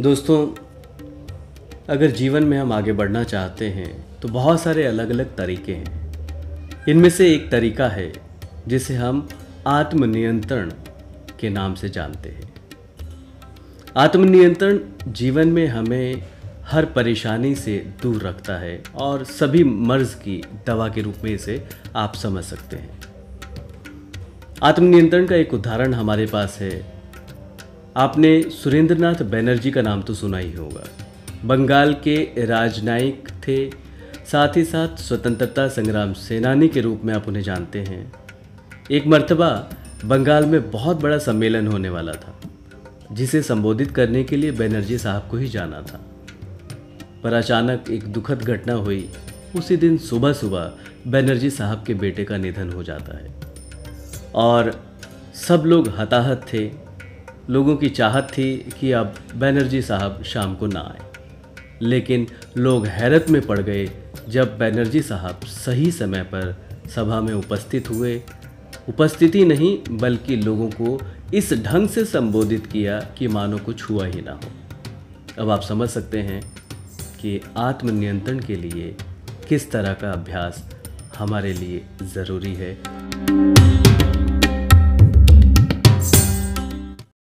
दोस्तों, अगर जीवन में हम आगे बढ़ना चाहते हैं तो बहुत सारे अलग अलग तरीके हैं। इनमें से एक तरीका है, जिसे हम आत्मनियंत्रण के नाम से जानते हैं। आत्मनियंत्रण जीवन में हमें हर परेशानी से दूर रखता है और सभी मर्ज की दवा के रूप में इसे आप समझ सकते हैं। आत्मनियंत्रण का एक उदाहरण हमारे पास है आपने सुरेंद्रनाथ बैनर्जी का नाम तो सुना ही होगा। बंगाल के राजनयिक थे, साथ ही साथ स्वतंत्रता संग्राम सेनानी के रूप में आप उन्हें जानते हैं। एक मर्तबा बंगाल में बहुत बड़ा सम्मेलन होने वाला था, जिसे संबोधित करने के लिए बैनर्जी साहब को ही जाना था। पर अचानक एक दुखद घटना हुई, उसी दिन सुबह सुबह बैनर्जी साहब के बेटे का निधन हो जाता है। और सब लोग हताहत थे लोगों की चाहत थी कि अब बैनर्जी साहब शाम को ना आए। लेकिन लोग हैरत में पड़ गए जब बैनर्जी साहब सही समय पर सभा में उपस्थित हुए। उपस्थिति नहीं, बल्कि लोगों को इस ढंग से संबोधित किया कि मानो कुछ हुआ ही ना हो। अब आप समझ सकते हैं कि आत्मनियंत्रण के लिए किस तरह का अभ्यास हमारे लिए ज़रूरी है।